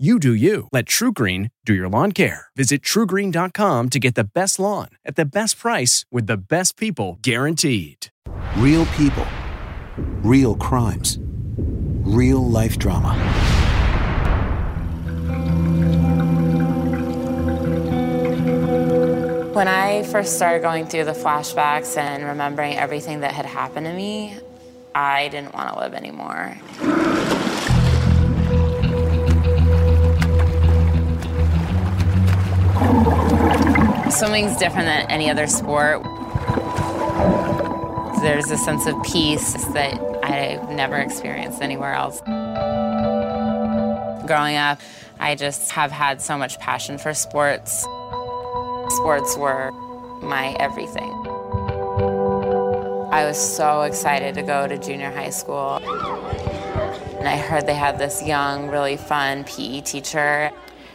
You do you. Let TruGreen do your lawn care. Visit trugreen.com to get the best lawn at the best price with the best people guaranteed. Real people, real crimes, real life drama. When I first started going through the flashbacks and remembering everything that had happened to me, I didn't want to live anymore. Swimming's different than any other sport. There's a sense of peace that I've never experienced anywhere else. Growing up, I just have had so much passion for sports. Sports were my everything. I was so excited to go to junior high school. And I heard they had this young, really fun PE teacher.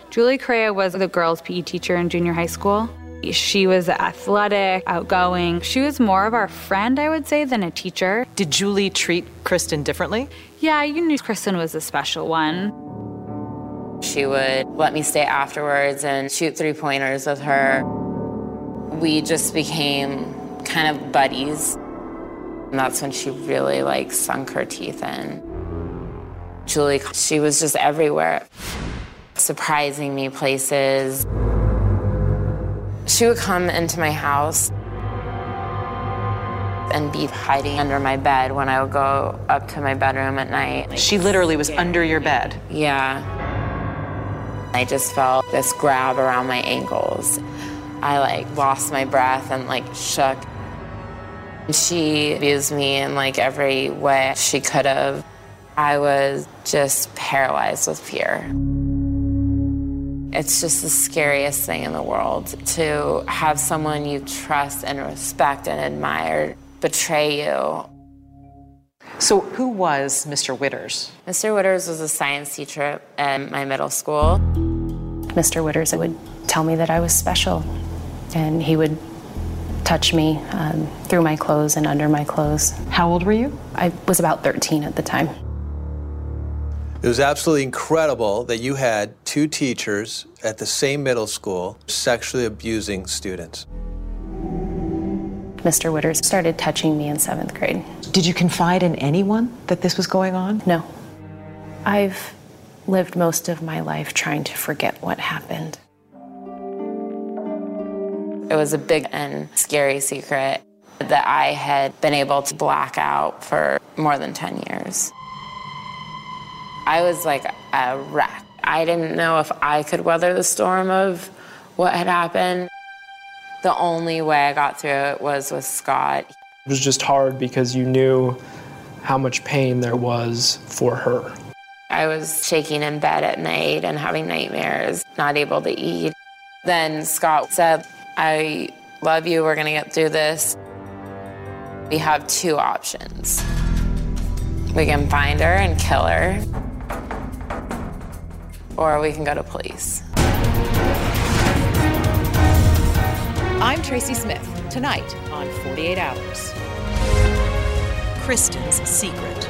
Julie Correa was the girls' PE teacher in junior high school. She was athletic, outgoing. She was more of our friend, I would say, than a teacher. Did Julie treat Kristen differently? Yeah, you knew Kristen was a special one. She would let me stay afterwards and shoot three pointers with her. We just became kind of buddies. And that's when she really like sunk her teeth in. Julie, she was just everywhere, surprising me places. She would come into my house and be hiding under my bed when I would go up to my bedroom at night. She literally was under your bed. Yeah. I just felt this grab around my ankles. I like lost my breath and like shook. She abused me in like every way she could have. I was just paralyzed with fear. It's just the scariest thing in the world to have someone you trust and respect and admire betray you. So, who was Mr. Witters? Mr. Witters was a science teacher at my middle school. Mr. Witters would tell me that I was special, and he would touch me um, through my clothes and under my clothes. How old were you? I was about 13 at the time. It was absolutely incredible that you had two teachers at the same middle school sexually abusing students. Mr. Witters started touching me in seventh grade. Did you confide in anyone that this was going on? No. I've lived most of my life trying to forget what happened. It was a big and scary secret that I had been able to black out for more than 10 years. I was like a wreck. I didn't know if I could weather the storm of what had happened. The only way I got through it was with Scott. It was just hard because you knew how much pain there was for her. I was shaking in bed at night and having nightmares, not able to eat. Then Scott said, I love you, we're gonna get through this. We have two options. We can find her and kill her, or we can go to police. I'm Tracy Smith, tonight on 48 Hours. Kristen's Secret.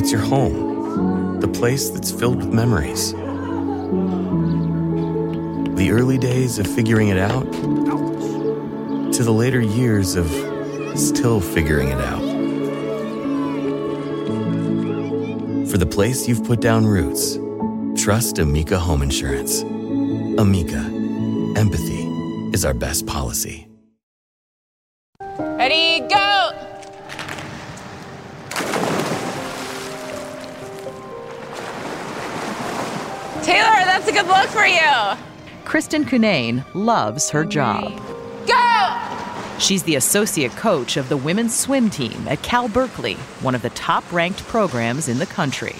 It's your home, the place that's filled with memories. The early days of figuring it out to the later years of still figuring it out. For the place you've put down roots, trust Amica Home Insurance. Amica, empathy is our best policy. Taylor, that's a good look for you. Kristen Cunnane loves her job. Go! She's the associate coach of the women's swim team at Cal Berkeley, one of the top ranked programs in the country.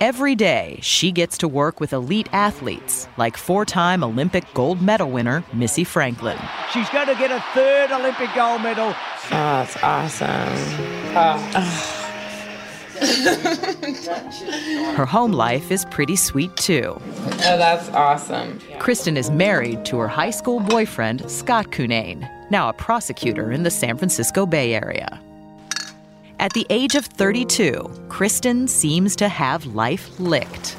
Every day, she gets to work with elite athletes like four time Olympic gold medal winner Missy Franklin. She's going to get a third Olympic gold medal. Oh, that's awesome. Oh. Her home life is pretty sweet too. Oh, that's awesome. Kristen is married to her high school boyfriend, Scott Cunnane, now a prosecutor in the San Francisco Bay Area. At the age of 32, Kristen seems to have life licked.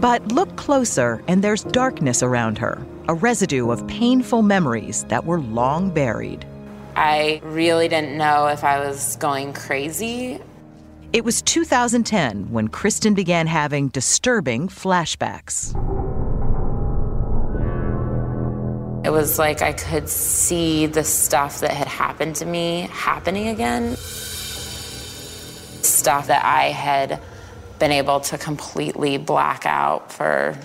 But look closer, and there's darkness around her, a residue of painful memories that were long buried. I really didn't know if I was going crazy. It was 2010 when Kristen began having disturbing flashbacks. It was like I could see the stuff that had happened to me happening again. Stuff that I had been able to completely black out for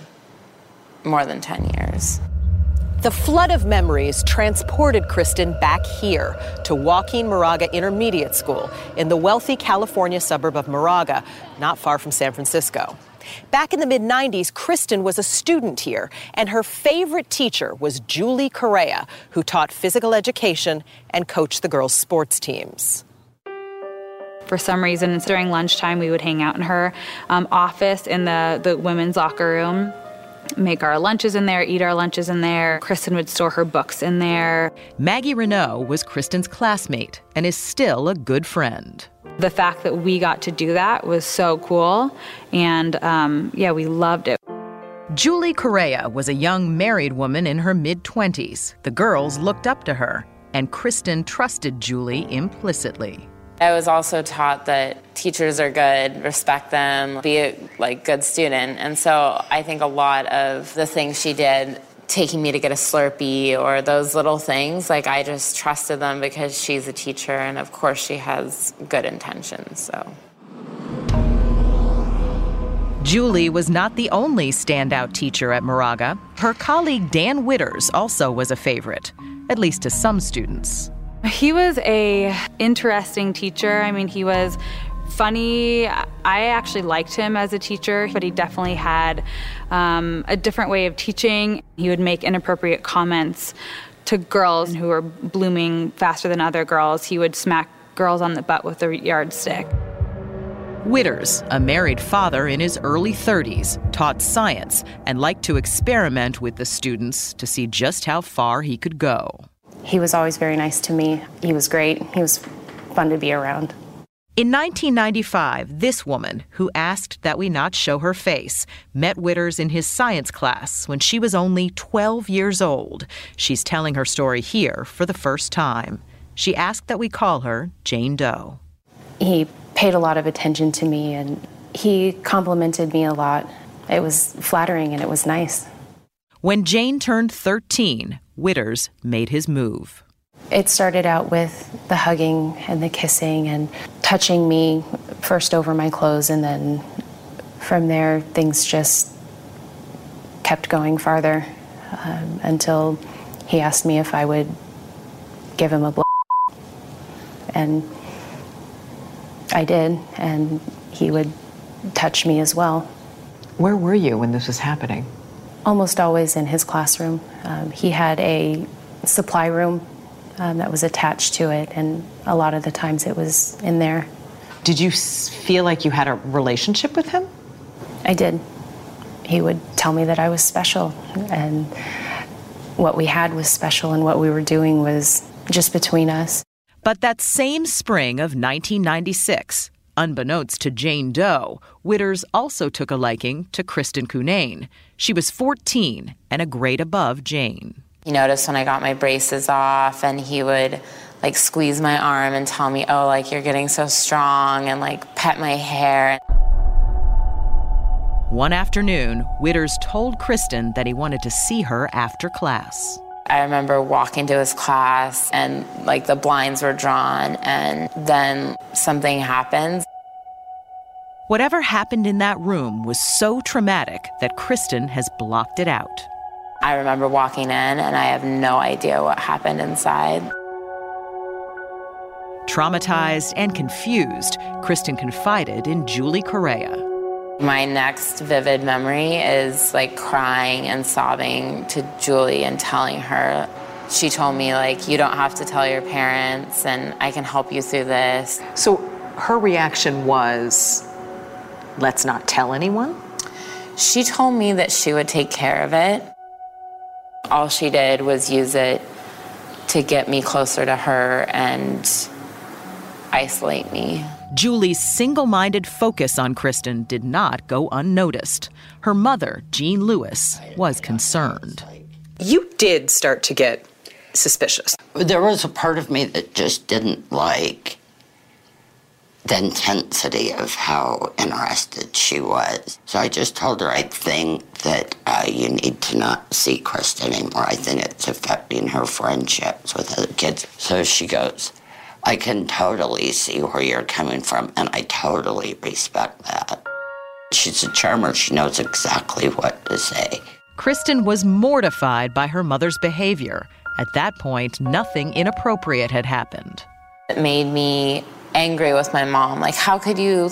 more than 10 years. The flood of memories transported Kristen back here to Joaquin Moraga Intermediate School in the wealthy California suburb of Moraga, not far from San Francisco. Back in the mid 90s, Kristen was a student here, and her favorite teacher was Julie Correa, who taught physical education and coached the girls' sports teams. For some reason, during lunchtime, we would hang out in her um, office in the, the women's locker room make our lunches in there, eat our lunches in there. Kristen would store her books in there. Maggie Renault was Kristen's classmate and is still a good friend. The fact that we got to do that was so cool. And um, yeah, we loved it. Julie Correa was a young married woman in her mid 20s. The girls looked up to her, and Kristen trusted Julie implicitly. I was also taught that teachers are good, respect them, be a like good student. And so I think a lot of the things she did, taking me to get a Slurpee or those little things, like I just trusted them because she's a teacher and of course she has good intentions. So Julie was not the only standout teacher at Moraga. Her colleague Dan Witters also was a favorite, at least to some students. He was a interesting teacher. I mean, he was Funny, I actually liked him as a teacher, but he definitely had um, a different way of teaching. He would make inappropriate comments to girls who were blooming faster than other girls. He would smack girls on the butt with a yardstick. Witters, a married father in his early 30s, taught science and liked to experiment with the students to see just how far he could go. He was always very nice to me. He was great. He was fun to be around. In 1995, this woman, who asked that we not show her face, met Witters in his science class when she was only 12 years old. She's telling her story here for the first time. She asked that we call her Jane Doe. He paid a lot of attention to me and he complimented me a lot. It was flattering and it was nice. When Jane turned 13, Witters made his move. It started out with the hugging and the kissing and touching me first over my clothes, and then from there, things just kept going farther um, until he asked me if I would give him a blow. And I did, and he would touch me as well. Where were you when this was happening? Almost always in his classroom. Um, he had a supply room um, that was attached to it, and a lot of the times it was in there. Did you feel like you had a relationship with him? I did. He would tell me that I was special, and what we had was special, and what we were doing was just between us. But that same spring of 1996, unbeknownst to Jane Doe, Witters also took a liking to Kristen Cunnane. She was 14 and a grade above Jane. He noticed when I got my braces off, and he would like squeeze my arm and tell me, oh, like you're getting so strong, and like pet my hair. One afternoon, Witters told Kristen that he wanted to see her after class. I remember walking to his class and like the blinds were drawn, and then something happens. Whatever happened in that room was so traumatic that Kristen has blocked it out. I remember walking in, and I have no idea what happened inside. Traumatized and confused, Kristen confided in Julie Correa. My next vivid memory is like crying and sobbing to Julie and telling her. She told me, like, you don't have to tell your parents, and I can help you through this. So her reaction was, let's not tell anyone? She told me that she would take care of it. All she did was use it to get me closer to her and isolate me. Julie's single minded focus on Kristen did not go unnoticed. Her mother, Jean Lewis, was concerned. You did start to get suspicious. There was a part of me that just didn't like the intensity of how interested she was. So I just told her, I think that uh, you need to not see Kristen anymore. I think it's affecting her friendships with other kids. So she goes, I can totally see where you're coming from, and I totally respect that. She's a charmer. She knows exactly what to say. Kristen was mortified by her mother's behavior. At that point, nothing inappropriate had happened. It made me angry with my mom. Like, how could you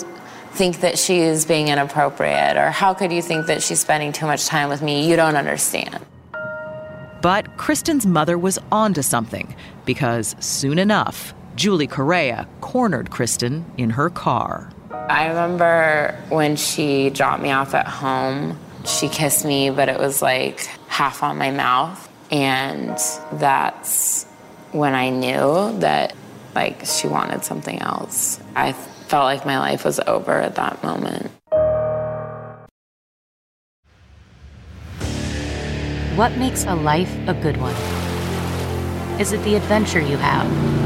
think that she is being inappropriate? Or how could you think that she's spending too much time with me? You don't understand. But Kristen's mother was onto something because soon enough, Julie Correa cornered Kristen in her car. I remember when she dropped me off at home, she kissed me, but it was like half on my mouth. And that's when I knew that like she wanted something else. I felt like my life was over at that moment. What makes a life a good one? Is it the adventure you have?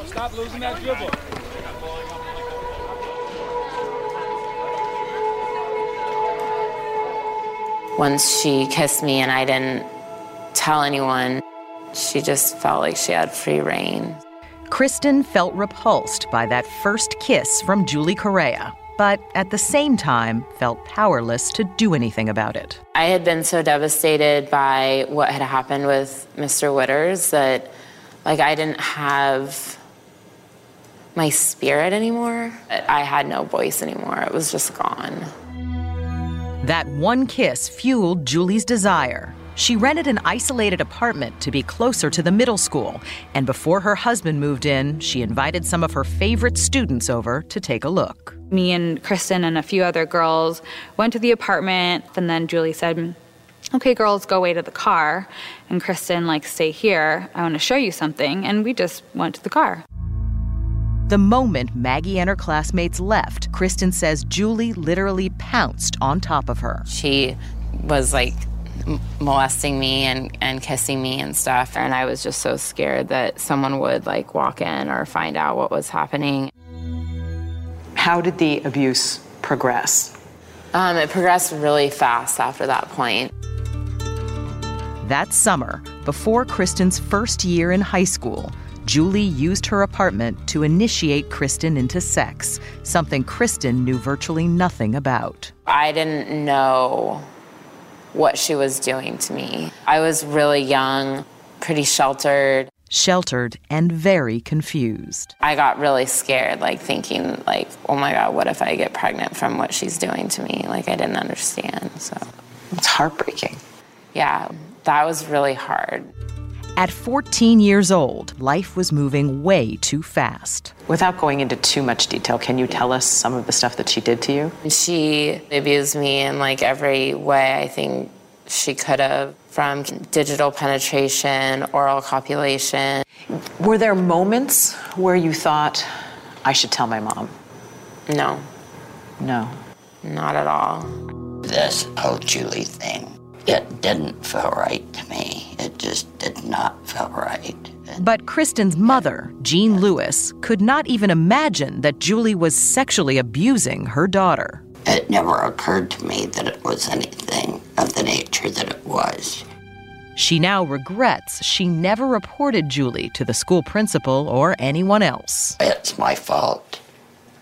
stop losing that dribble. Once she kissed me and I didn't tell anyone, she just felt like she had free reign. Kristen felt repulsed by that first kiss from Julie Correa, but at the same time felt powerless to do anything about it. I had been so devastated by what had happened with Mr. Witters that, like, I didn't have my spirit anymore. I had no voice anymore. It was just gone. That one kiss fueled Julie's desire. She rented an isolated apartment to be closer to the middle school, and before her husband moved in, she invited some of her favorite students over to take a look. Me and Kristen and a few other girls went to the apartment, and then Julie said, Okay, girls, go away to the car. And Kristen, like, stay here. I want to show you something. And we just went to the car. The moment Maggie and her classmates left, Kristen says Julie literally pounced on top of her. She was like molesting me and, and kissing me and stuff. And I was just so scared that someone would like walk in or find out what was happening. How did the abuse progress? Um, it progressed really fast after that point. That summer, before Kristen's first year in high school, Julie used her apartment to initiate Kristen into sex, something Kristen knew virtually nothing about. I didn't know what she was doing to me. I was really young, pretty sheltered. Sheltered and very confused. I got really scared, like thinking, like, oh my God, what if I get pregnant from what she's doing to me? Like I didn't understand. So it's heartbreaking. Yeah, that was really hard. At 14 years old, life was moving way too fast. Without going into too much detail, can you tell us some of the stuff that she did to you? She abused me in like every way I think she could have, from digital penetration, oral copulation. Were there moments where you thought, I should tell my mom? No. No. Not at all. This whole Julie thing it didn't feel right to me. It just did not feel right. But Kristen's mother, Jean Lewis, could not even imagine that Julie was sexually abusing her daughter. It never occurred to me that it was anything of the nature that it was. She now regrets she never reported Julie to the school principal or anyone else. It's my fault.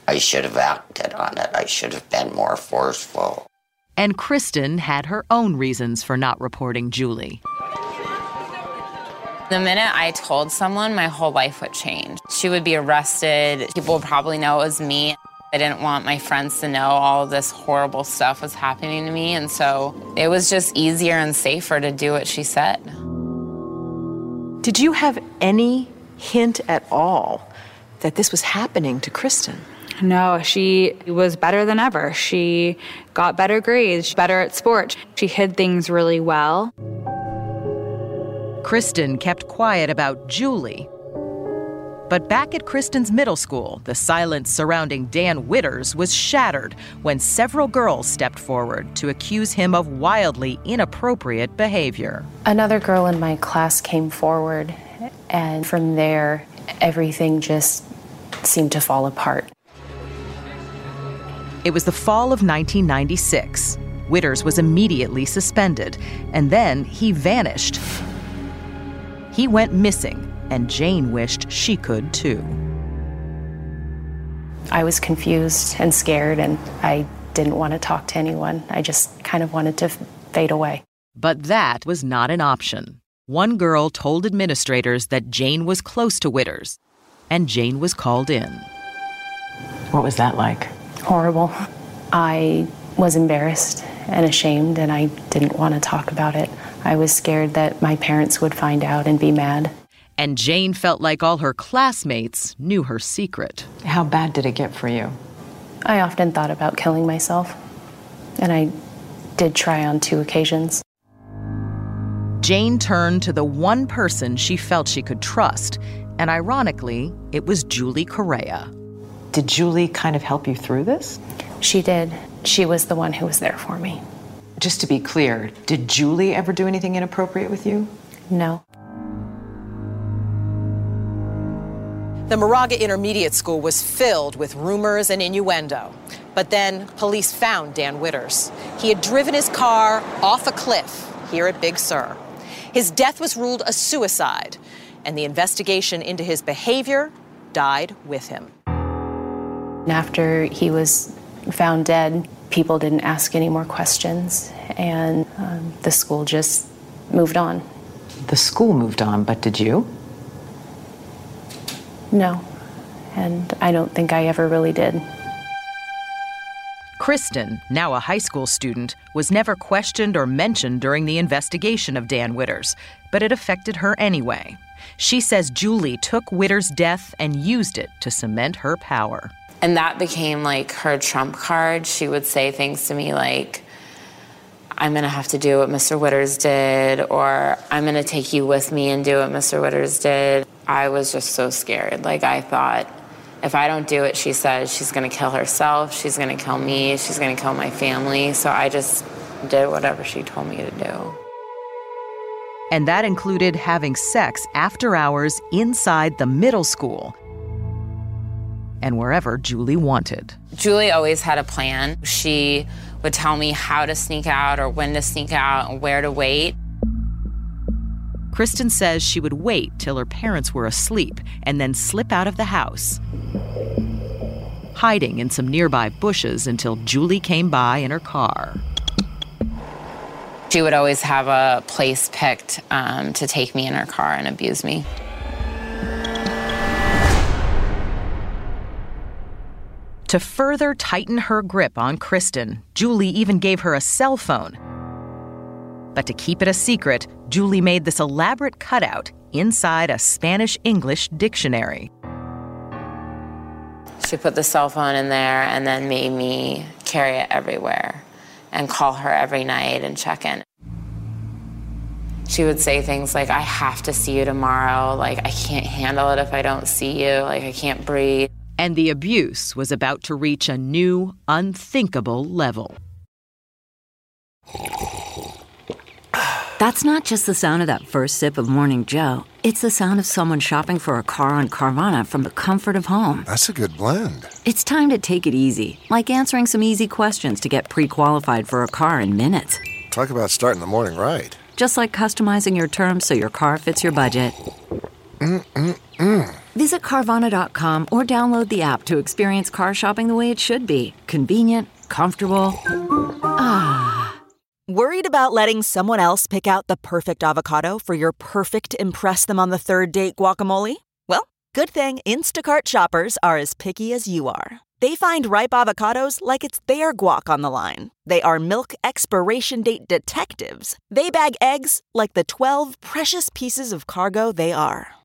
I should have acted on it. I should have been more forceful. And Kristen had her own reasons for not reporting Julie. The minute I told someone, my whole life would change. She would be arrested. People would probably know it was me. I didn't want my friends to know all this horrible stuff was happening to me. And so it was just easier and safer to do what she said. Did you have any hint at all that this was happening to Kristen? No, she was better than ever. She got better grades, better at sports. She hid things really well. Kristen kept quiet about Julie. But back at Kristen's middle school, the silence surrounding Dan Witters was shattered when several girls stepped forward to accuse him of wildly inappropriate behavior. Another girl in my class came forward, and from there, everything just seemed to fall apart. It was the fall of 1996. Witters was immediately suspended, and then he vanished. He went missing, and Jane wished she could too. I was confused and scared, and I didn't want to talk to anyone. I just kind of wanted to fade away. But that was not an option. One girl told administrators that Jane was close to Witters, and Jane was called in. What was that like? horrible. I was embarrassed and ashamed, and I didn't want to talk about it. I was scared that my parents would find out and be mad. And Jane felt like all her classmates knew her secret. How bad did it get for you? I often thought about killing myself, and I did try on two occasions. Jane turned to the one person she felt she could trust, and ironically, it was Julie Correa. Did Julie kind of help you through this? She did. She was the one who was there for me. Just to be clear, did Julie ever do anything inappropriate with you? No. The Moraga Intermediate School was filled with rumors and innuendo. But then police found Dan Witters. He had driven his car off a cliff here at Big Sur. His death was ruled a suicide, and the investigation into his behavior died with him. After he was found dead, people didn't ask any more questions, and um, the school just moved on. The school moved on, but did you? No, and I don't think I ever really did. Kristen, now a high school student, was never questioned or mentioned during the investigation of Dan Witters, but it affected her anyway. She says Julie took Witters' death and used it to cement her power. And that became like her trump card. She would say things to me like, I'm going to have to do what Mr. Witters did, or I'm going to take you with me and do what Mr. Witters did. I was just so scared. Like, I thought, if I don't do what she says she's going to kill herself, she's going to kill me, she's going to kill my family. So I just did whatever she told me to do. And that included having sex after hours inside the middle school and wherever Julie wanted. Julie always had a plan. She would tell me how to sneak out or when to sneak out and where to wait. Kristen says she would wait till her parents were asleep and then slip out of the house, hiding in some nearby bushes until Julie came by in her car. She would always have a place picked um, to take me in her car and abuse me. To further tighten her grip on Kristen, Julie even gave her a cell phone. But to keep it a secret, Julie made this elaborate cutout inside a Spanish English dictionary. She put the cell phone in there and then made me carry it everywhere and call her every night and check in. She would say things like, I have to see you tomorrow. Like, I can't handle it if I don't see you. Like, I can't breathe. And the abuse was about to reach a new, unthinkable level. That's not just the sound of that first sip of Morning Joe. It's the sound of someone shopping for a car on Carvana from the comfort of home. That's a good blend. It's time to take it easy, like answering some easy questions to get pre qualified for a car in minutes. Talk about starting the morning right. Just like customizing your terms so your car fits your budget. Mm-mm-mm. Visit Carvana.com or download the app to experience car shopping the way it should be convenient, comfortable. Ah. Worried about letting someone else pick out the perfect avocado for your perfect Impress Them on the Third Date guacamole? Well, good thing Instacart shoppers are as picky as you are. They find ripe avocados like it's their guac on the line. They are milk expiration date detectives. They bag eggs like the 12 precious pieces of cargo they are.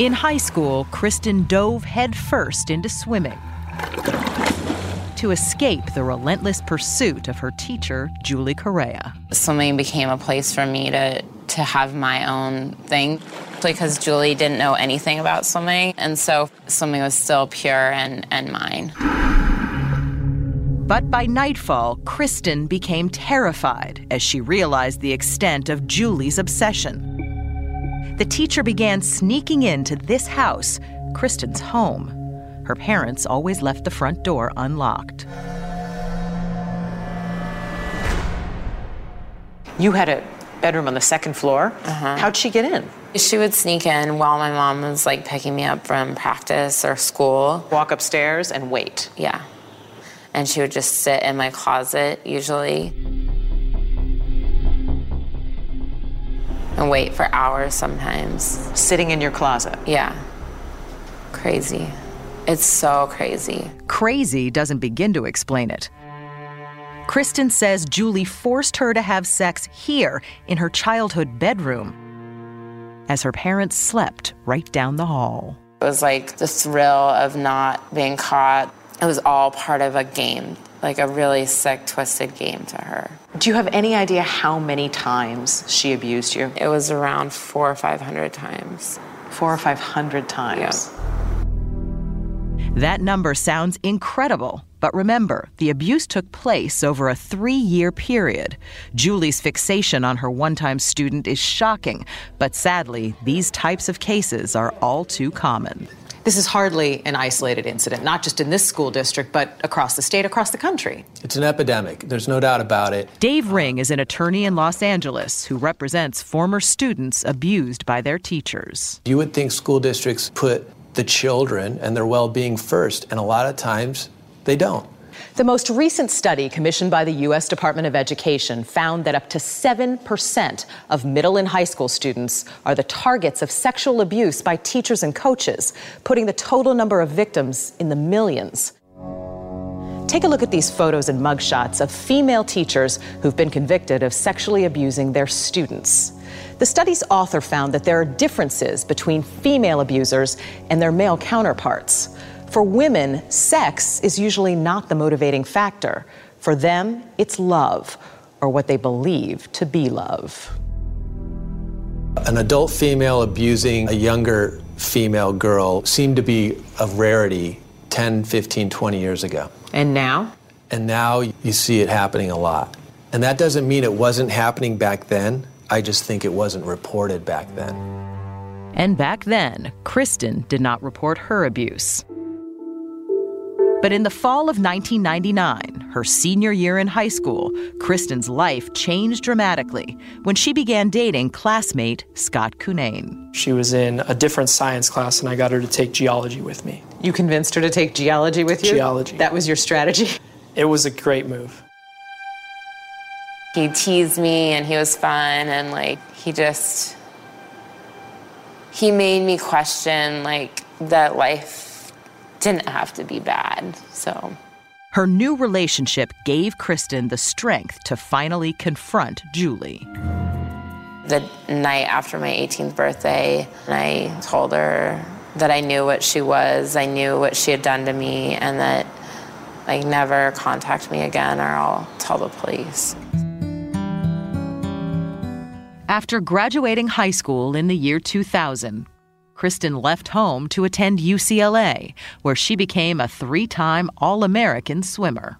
In high school, Kristen dove headfirst into swimming to escape the relentless pursuit of her teacher, Julie Correa. Swimming became a place for me to, to have my own thing because Julie didn't know anything about swimming, and so swimming was still pure and, and mine. But by nightfall, Kristen became terrified as she realized the extent of Julie's obsession. The teacher began sneaking into this house, Kristen's home. Her parents always left the front door unlocked. You had a bedroom on the second floor. Uh-huh. How'd she get in? She would sneak in while my mom was like picking me up from practice or school. Walk upstairs and wait. Yeah. And she would just sit in my closet usually. And wait for hours sometimes. Sitting in your closet? Yeah. Crazy. It's so crazy. Crazy doesn't begin to explain it. Kristen says Julie forced her to have sex here in her childhood bedroom as her parents slept right down the hall. It was like the thrill of not being caught. It was all part of a game, like a really sick, twisted game to her. Do you have any idea how many times she abused you? It was around four or five hundred times. Four or five hundred times. That number sounds incredible, but remember, the abuse took place over a three year period. Julie's fixation on her one time student is shocking, but sadly, these types of cases are all too common. This is hardly an isolated incident, not just in this school district, but across the state, across the country. It's an epidemic. There's no doubt about it. Dave Ring is an attorney in Los Angeles who represents former students abused by their teachers. You would think school districts put the children and their well being first, and a lot of times they don't. The most recent study commissioned by the U.S. Department of Education found that up to 7% of middle and high school students are the targets of sexual abuse by teachers and coaches, putting the total number of victims in the millions. Take a look at these photos and mugshots of female teachers who've been convicted of sexually abusing their students. The study's author found that there are differences between female abusers and their male counterparts. For women, sex is usually not the motivating factor. For them, it's love, or what they believe to be love. An adult female abusing a younger female girl seemed to be a rarity 10, 15, 20 years ago. And now? And now you see it happening a lot. And that doesn't mean it wasn't happening back then. I just think it wasn't reported back then. And back then, Kristen did not report her abuse. But in the fall of 1999, her senior year in high school, Kristen's life changed dramatically when she began dating classmate Scott Cunnane. She was in a different science class, and I got her to take geology with me. You convinced her to take geology with you? Geology. That was your strategy? It was a great move. He teased me and he was fun and like he just he made me question like that life didn't have to be bad. So Her new relationship gave Kristen the strength to finally confront Julie. the night after my 18th birthday, I told her that I knew what she was, I knew what she had done to me, and that like never contact me again or I'll tell the police. After graduating high school in the year 2000, Kristen left home to attend UCLA, where she became a three time All American swimmer.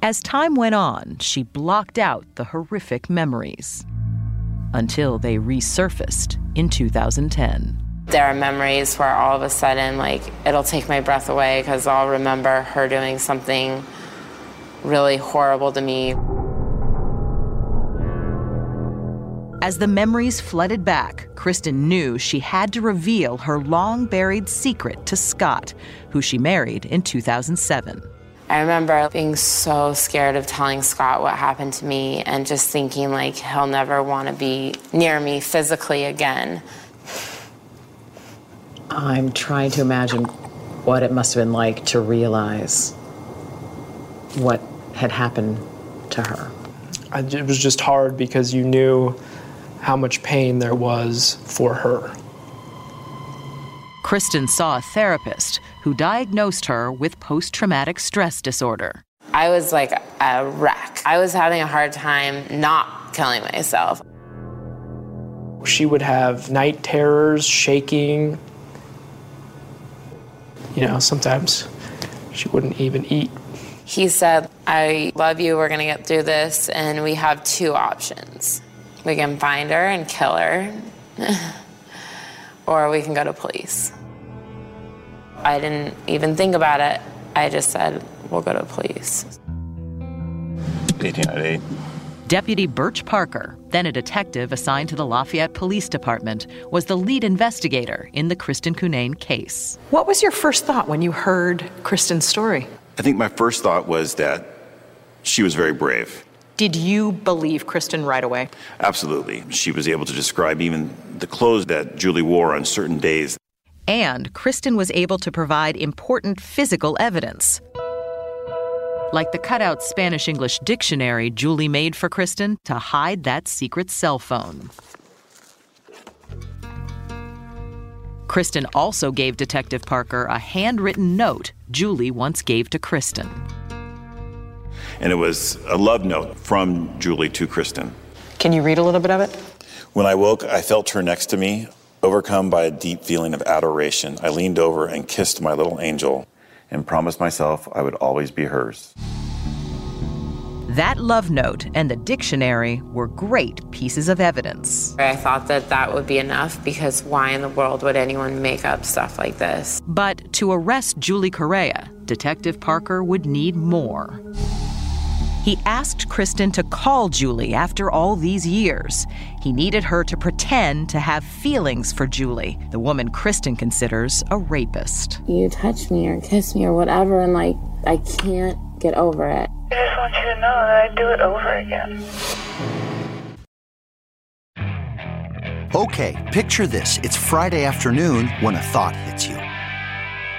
As time went on, she blocked out the horrific memories until they resurfaced in 2010. There are memories where all of a sudden, like, it'll take my breath away because I'll remember her doing something really horrible to me. As the memories flooded back, Kristen knew she had to reveal her long buried secret to Scott, who she married in 2007. I remember being so scared of telling Scott what happened to me and just thinking, like, he'll never want to be near me physically again. I'm trying to imagine what it must have been like to realize what had happened to her. I, it was just hard because you knew how much pain there was for her. Kristen saw a therapist who diagnosed her with post traumatic stress disorder. I was like a wreck. I was having a hard time not killing myself. She would have night terrors, shaking. You know, sometimes she wouldn't even eat. He said, I love you, we're gonna get through this, and we have two options. We can find her and kill her, or we can go to police. I didn't even think about it. I just said, we'll go to police. 18 at 8. Deputy Birch Parker, then a detective assigned to the Lafayette Police Department, was the lead investigator in the Kristen Cunnane case. What was your first thought when you heard Kristen's story? I think my first thought was that she was very brave. Did you believe Kristen right away? Absolutely. She was able to describe even the clothes that Julie wore on certain days. And Kristen was able to provide important physical evidence. Like the cutout Spanish English dictionary Julie made for Kristen to hide that secret cell phone. Kristen also gave Detective Parker a handwritten note Julie once gave to Kristen. And it was a love note from Julie to Kristen. Can you read a little bit of it? When I woke, I felt her next to me. Overcome by a deep feeling of adoration, I leaned over and kissed my little angel and promised myself I would always be hers. That love note and the dictionary were great pieces of evidence. I thought that that would be enough because why in the world would anyone make up stuff like this? But to arrest Julie Correa, Detective Parker would need more. He asked Kristen to call Julie after all these years. He needed her to pretend to have feelings for Julie, the woman Kristen considers a rapist. You touch me or kiss me or whatever, and like, I can't get over it. I just want you to know that I'd do it over again. Okay, picture this. It's Friday afternoon when a thought hits you.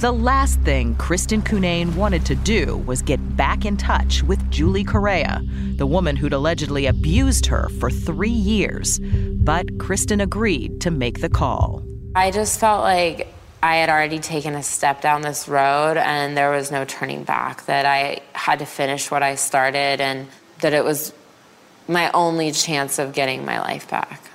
The last thing Kristen Cunnane wanted to do was get back in touch with Julie Correa, the woman who'd allegedly abused her for three years. But Kristen agreed to make the call. I just felt like I had already taken a step down this road and there was no turning back, that I had to finish what I started and that it was my only chance of getting my life back.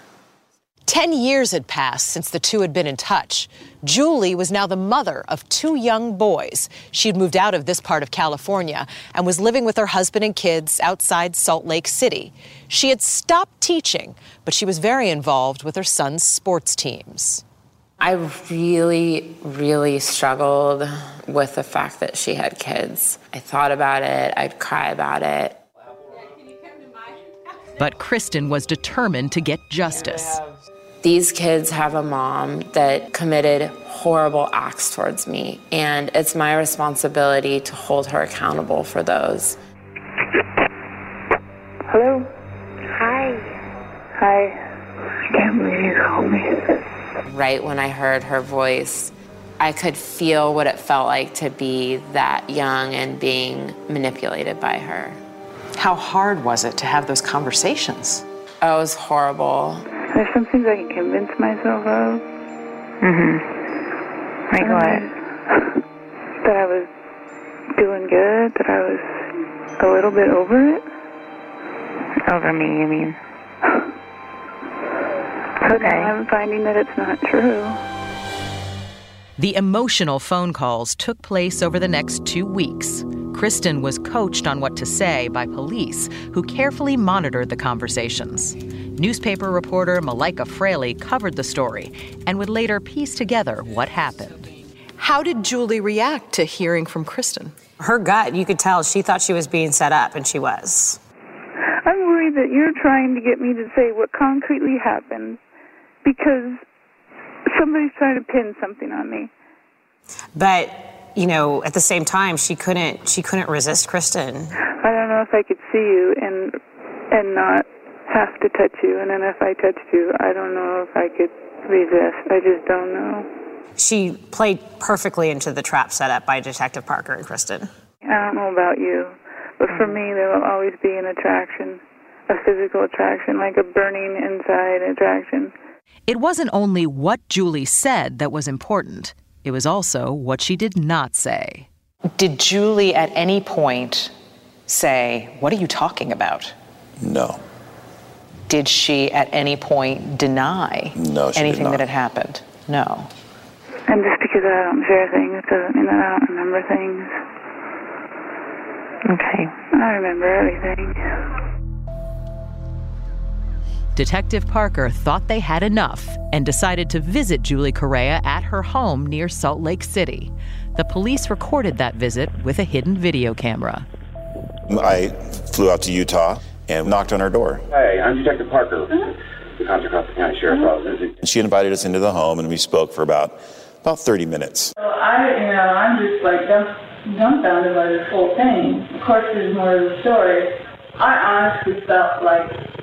Ten years had passed since the two had been in touch. Julie was now the mother of two young boys. She'd moved out of this part of California and was living with her husband and kids outside Salt Lake City. She had stopped teaching, but she was very involved with her son's sports teams. I really, really struggled with the fact that she had kids. I thought about it, I'd cry about it. But Kristen was determined to get justice. These kids have a mom that committed horrible acts towards me, and it's my responsibility to hold her accountable for those. Hello? Hi. Hi. I can't believe you called me. Right when I heard her voice, I could feel what it felt like to be that young and being manipulated by her. How hard was it to have those conversations? Oh, it was horrible. There's some things I can convince myself of. Mm-hmm. Like what? That I was doing good, that I was a little bit over it. Over me, you mean? But now I'm finding that it's not true. The emotional phone calls took place over the next two weeks. Kristen was coached on what to say by police who carefully monitored the conversations. Newspaper reporter Malaika Fraley covered the story and would later piece together what happened. How did Julie react to hearing from Kristen? Her gut, you could tell she thought she was being set up, and she was. I'm worried that you're trying to get me to say what concretely happened because somebody's trying to pin something on me. But you know, at the same time, she couldn't she couldn't resist Kristen. I don't know if I could see you and and not have to touch you, and then if I touched you, I don't know if I could resist. I just don't know. She played perfectly into the trap set up by Detective Parker and Kristen. I don't know about you, but for me, there will always be an attraction, a physical attraction, like a burning inside attraction. It wasn't only what Julie said that was important, it was also what she did not say. Did Julie at any point say, What are you talking about? No. Did she at any point deny No, anything that had happened? No. And just because I don't share things doesn't mean that I don't remember things. Okay. I remember everything. Detective Parker thought they had enough and decided to visit Julie Correa at her home near Salt Lake City. The police recorded that visit with a hidden video camera. I flew out to Utah and knocked on her door. Hey, I'm Detective Parker, the Contra Costa County Sheriff's Office. And she invited us into the home, and we spoke for about about 30 minutes. Well, I, you know, I'm just like dumb, dumbfounded by this whole thing. Of course, there's more to the story. I honestly felt like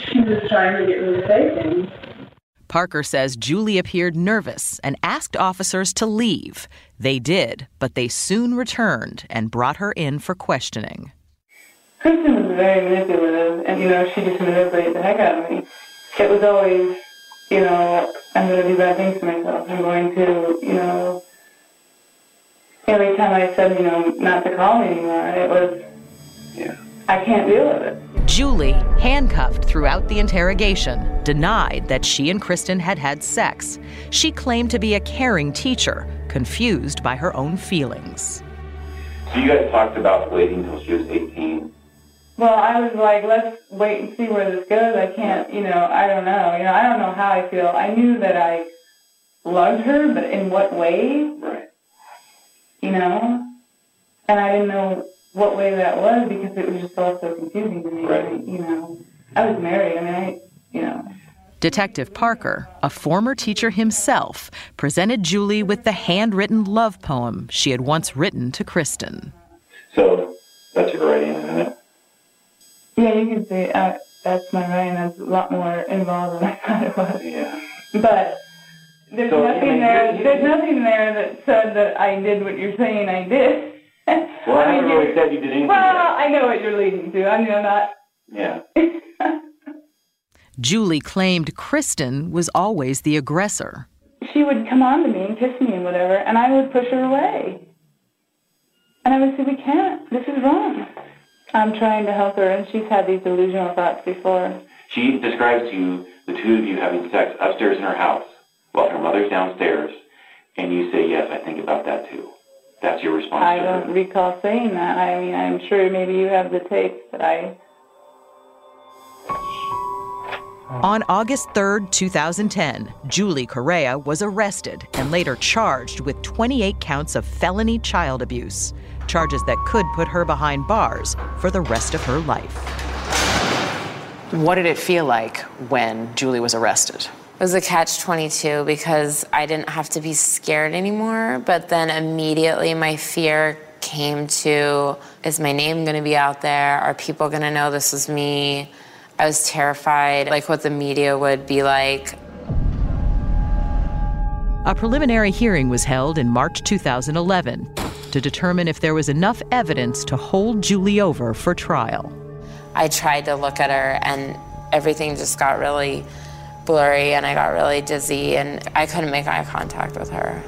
she was trying to get me to say things. Parker says Julie appeared nervous and asked officers to leave. They did, but they soon returned and brought her in for questioning. Kristen was very manipulative, and you know, she just manipulated the heck out of me. It was always, you know, I'm going to do bad things to myself. I'm going to, you know, every time I said, you know, not to call me anymore, it was, Yeah. I can't deal with it. Julie, handcuffed throughout the interrogation, denied that she and Kristen had had sex. She claimed to be a caring teacher, confused by her own feelings. So you guys talked about waiting until she was 18. Well, I was like, let's wait and see where this goes. I can't, you know, I don't know. You know, I don't know how I feel. I knew that I loved her, but in what way? Right. You know? And I didn't know what way that was because it was just all so confusing to me. Right. You know, I was married. I mean, I, you know. Detective Parker, a former teacher himself, presented Julie with the handwritten love poem she had once written to Kristen. So that's your writing, isn't it? Yeah, you can see uh, that's my writing. That's a lot more involved than I thought it was. Yeah. But there's So, I nothing mean, there. you- There's nothing there that said that I did what you're saying I did. Well, I haven't really said you did anything Well, yet. I know what you're leading to. I know not. Yeah. Julie claimed Kristen was always the aggressor. She would come on to me and kiss me and whatever, and I would push her away. And I would say, "We can't. This is wrong." I'm trying to help her, and she's had these delusional thoughts before. She describes to you the two of you having sex upstairs in her house while her mother's downstairs, and you say, yes, I think about that too. That's your response I to don't recall saying that. I mean, I'm sure maybe you have the tapes, but I On August 3rd, 2010, Julie Correa was arrested and later charged with 28 counts of felony child abuse, charges that could put her behind bars for the rest of her life. What did it feel like when Julie was arrested? It was a catch 22 because I didn't have to be scared anymore, but then immediately my fear came to is my name going to be out there? Are people going to know this is me? I was terrified, like what the media would be like. A preliminary hearing was held in March 2011 to determine if there was enough evidence to hold Julie over for trial. I tried to look at her and everything just got really blurry and I got really dizzy and I couldn't make eye contact with her.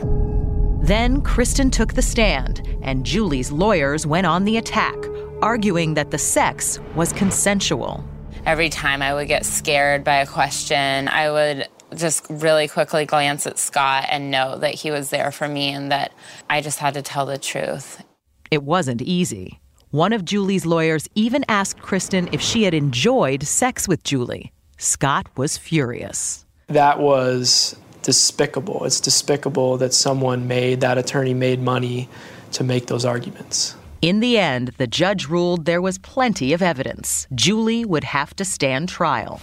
Then Kristen took the stand, and Julie's lawyers went on the attack, arguing that the sex was consensual. Every time I would get scared by a question, I would just really quickly glance at Scott and know that he was there for me and that I just had to tell the truth. It wasn't easy. One of Julie's lawyers even asked Kristen if she had enjoyed sex with Julie. Scott was furious. That was despicable. It's despicable that someone made, that attorney made money to make those arguments. In the end, the judge ruled there was plenty of evidence. Julie would have to stand trial.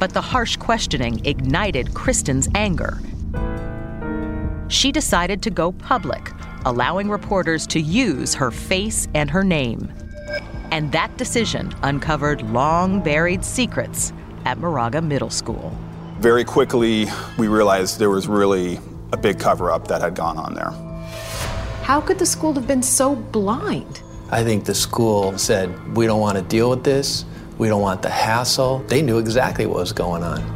But the harsh questioning ignited Kristen's anger. She decided to go public, allowing reporters to use her face and her name. And that decision uncovered long buried secrets at Moraga Middle School. Very quickly, we realized there was really a big cover up that had gone on there. How could the school have been so blind? I think the school said, we don't want to deal with this. We don't want the hassle. They knew exactly what was going on.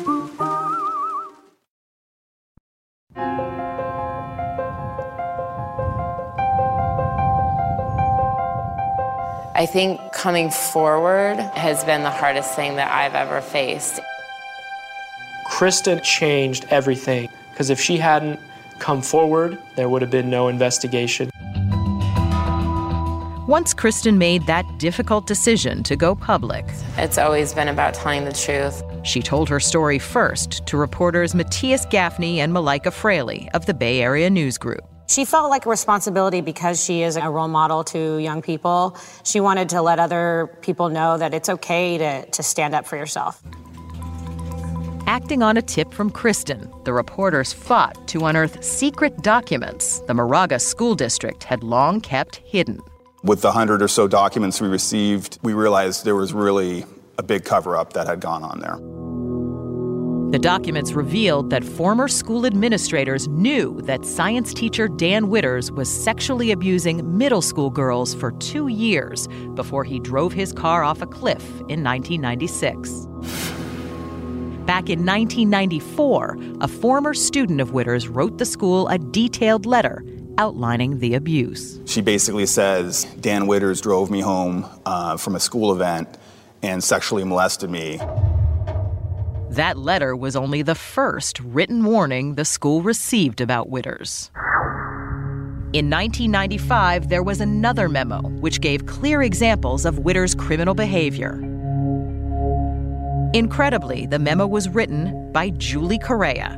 I think coming forward has been the hardest thing that I've ever faced. Kristen changed everything because if she hadn't come forward, there would have been no investigation. Once Kristen made that difficult decision to go public, It's always been about telling the truth. she told her story first to reporters Matthias Gafni and Malaika Fraley of the Bay Area News Group. She felt like a responsibility because she is a role model to young people. She wanted to let other people know that it's okay to, to stand up for yourself. Acting on a tip from Kristen, the reporters fought to unearth secret documents the Moraga School District had long kept hidden. With the hundred or so documents we received, we realized there was really a big cover up that had gone on there. The documents revealed that former school administrators knew that science teacher Dan Witters was sexually abusing middle school girls for two years before he drove his car off a cliff in 1996. Back in 1994, a former student of Witters wrote the school a detailed letter outlining the abuse. She basically says Dan Witters drove me home uh, from a school event and sexually molested me. That letter was only the first written warning the school received about Witters. In 1995, there was another memo which gave clear examples of Witters' criminal behavior. Incredibly, the memo was written by Julie Correa.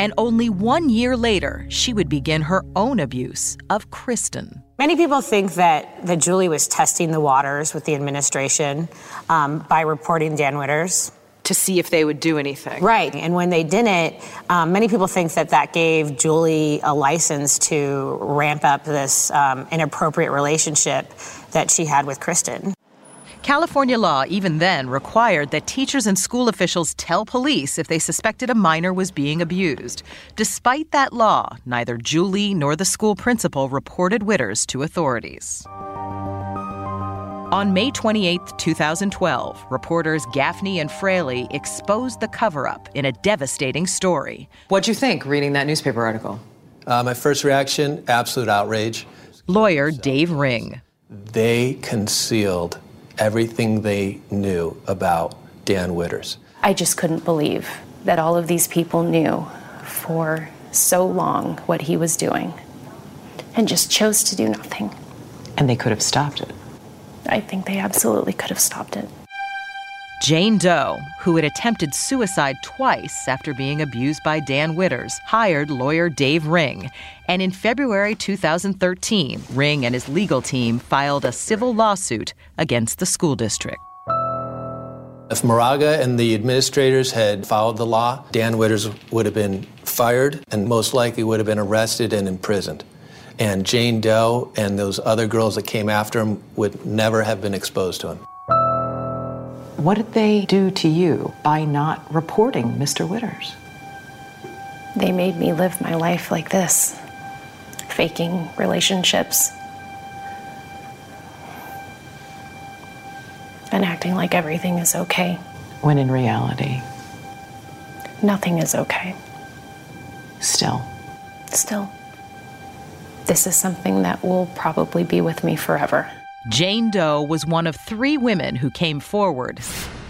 And only one year later, she would begin her own abuse of Kristen. Many people think that, that Julie was testing the waters with the administration um, by reporting Dan Witters. To see if they would do anything. Right. And when they didn't, um, many people think that that gave Julie a license to ramp up this um, inappropriate relationship that she had with Kristen. California law, even then, required that teachers and school officials tell police if they suspected a minor was being abused. Despite that law, neither Julie nor the school principal reported Witters to authorities. On May 28, 2012, reporters Gafni and Fraley exposed the cover up in a devastating story. What'd you think reading that newspaper article? Uh, my first reaction absolute outrage. Lawyer Dave Ring. They concealed everything they knew about Dan Witters. I just couldn't believe that all of these people knew for so long what he was doing and just chose to do nothing. And they could have stopped it. I think they absolutely could have stopped it. Jane Doe, who had attempted suicide twice after being abused by Dan Witters, hired lawyer Dave Ring. And in February 2013, Ring and his legal team filed a civil lawsuit against the school district. If Moraga and the administrators had followed the law, Dan Witters would have been fired and most likely would have been arrested and imprisoned. And Jane Doe and those other girls that came after him would never have been exposed to him. What did they do to you by not reporting Mr. Witters? They made me live my life like this, faking relationships and acting like everything is okay. When in reality, Nothing is okay. still. Still, this is something that will probably be with me forever. Jane Doe was one of three women who came forward,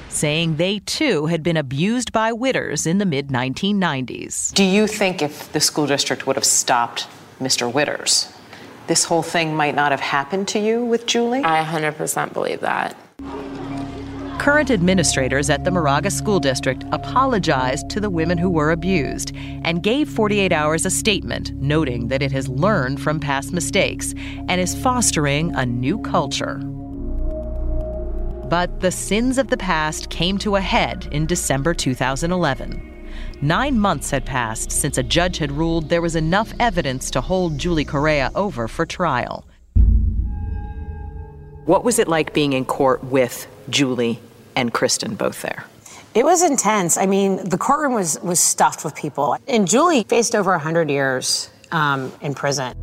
saying they too had been abused by Witters in the mid 1990s. Do you think if the school district would have stopped Mr. Witters, this whole thing might not have happened to you with Julie? I 100% believe that. Current administrators at the Moraga School District apologized to the women who were abused and gave 48 Hours a statement noting that it has learned from past mistakes and is fostering a new culture. But the sins of the past came to a head in December 2011. Nine months had passed since a judge had ruled there was enough evidence to hold Julie Correa over for trial. What was it like being in court with Julie and Kristen both there? It was intense. I mean, the courtroom was was stuffed with people, and Julie faced over 100 years um, in prison.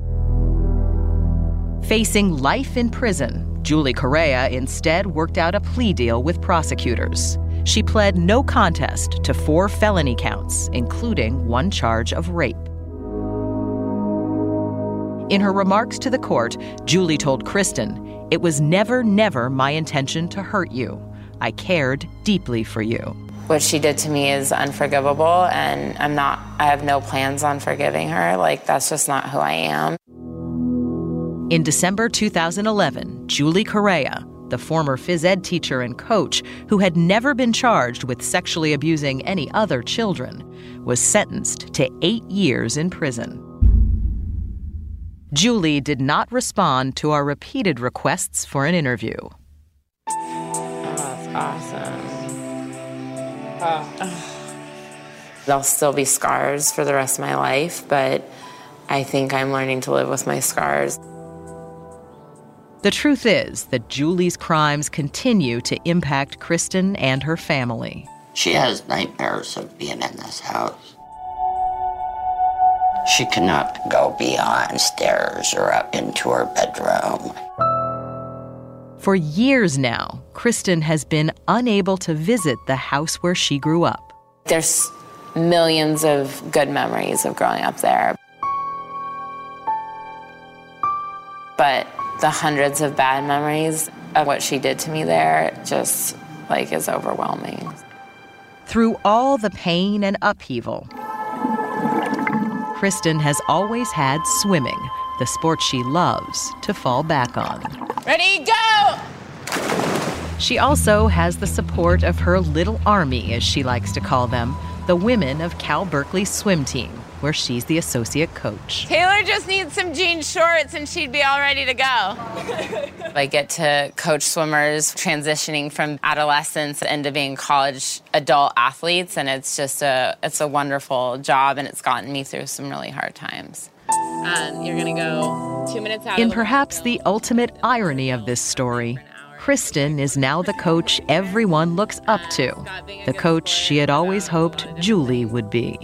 Facing life in prison, Julie Correa instead worked out a plea deal with prosecutors. She pled no contest to four felony counts, including one charge of rape. In her remarks to the court, Julie told Kristen, It was never, never my intention to hurt you. I cared deeply for you. What she did to me is unforgivable, and I'm not, I have no plans on forgiving her. Like, that's just not who I am. In December 2011, Julie Correa, the former phys ed teacher and coach who had never been charged with sexually abusing any other children, was sentenced to eight years in prison. Julie did not respond to our repeated requests for an interview. Oh, that's awesome. There'll still be scars for the rest of my life, but I think I'm learning to live with my scars. The truth is that Julie's crimes continue to impact Kristen and her family. She has nightmares of being in this house. She cannot go beyond stairs or up into her bedroom. For years now, Kristen has been unable to visit the house where she grew up. There's millions of good memories of growing up there. But the hundreds of bad memories of what she did to me there just like is overwhelming. Through all the pain and upheaval, Kristen has always had swimming, the sport she loves, to fall back on. Ready, go! She also has the support of her little army, as she likes to call them, the women of Cal Berkeley's swim team, where she's the associate coach. Taylor just needs some jean shorts and she'd be all ready to go. I get to coach swimmers transitioning from adolescence into being college adult athletes and it's just a it's a wonderful job and it's gotten me through some really hard times. Um, you're gonna go two minutes out. In perhaps the ultimate irony of this story, Kristen is now the coach everyone looks up to, the coach she had always hoped Julie would be.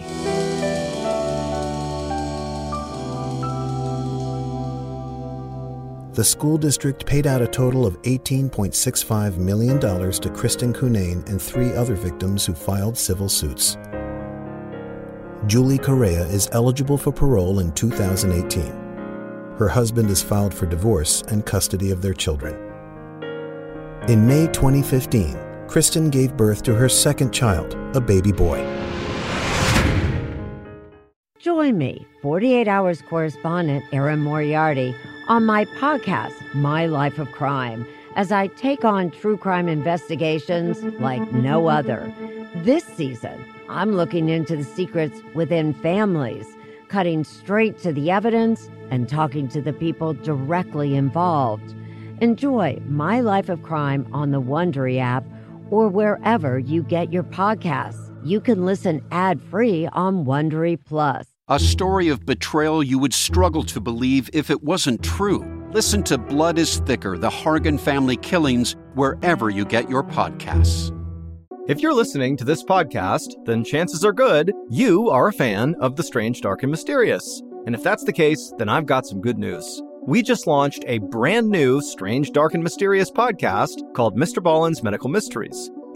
The school district paid out a total of $18.65 million to Kristen Cunnane and three other victims who filed civil suits. Julie Correa is eligible for parole in 2018. Her husband is filed for divorce and custody of their children. In May 2015, Kristen gave birth to her second child, a baby boy. Join me, 48 Hours correspondent Erin Moriarty, on my podcast, My Life of Crime, as I take on true crime investigations like no other. This season, I'm looking into the secrets within families, cutting straight to the evidence and talking to the people directly involved. Enjoy My Life of Crime on the Wondery app or wherever you get your podcasts. You can listen ad-free on Wondery Plus. A story of betrayal you would struggle to believe if it wasn't true. Listen to Blood is Thicker The Hargan Family Killings wherever you get your podcasts. If you're listening to this podcast, then chances are good you are a fan of The Strange, Dark, and Mysterious. And if that's the case, then I've got some good news. We just launched a brand new Strange, Dark, and Mysterious podcast called Mr. Ballen's Medical Mysteries.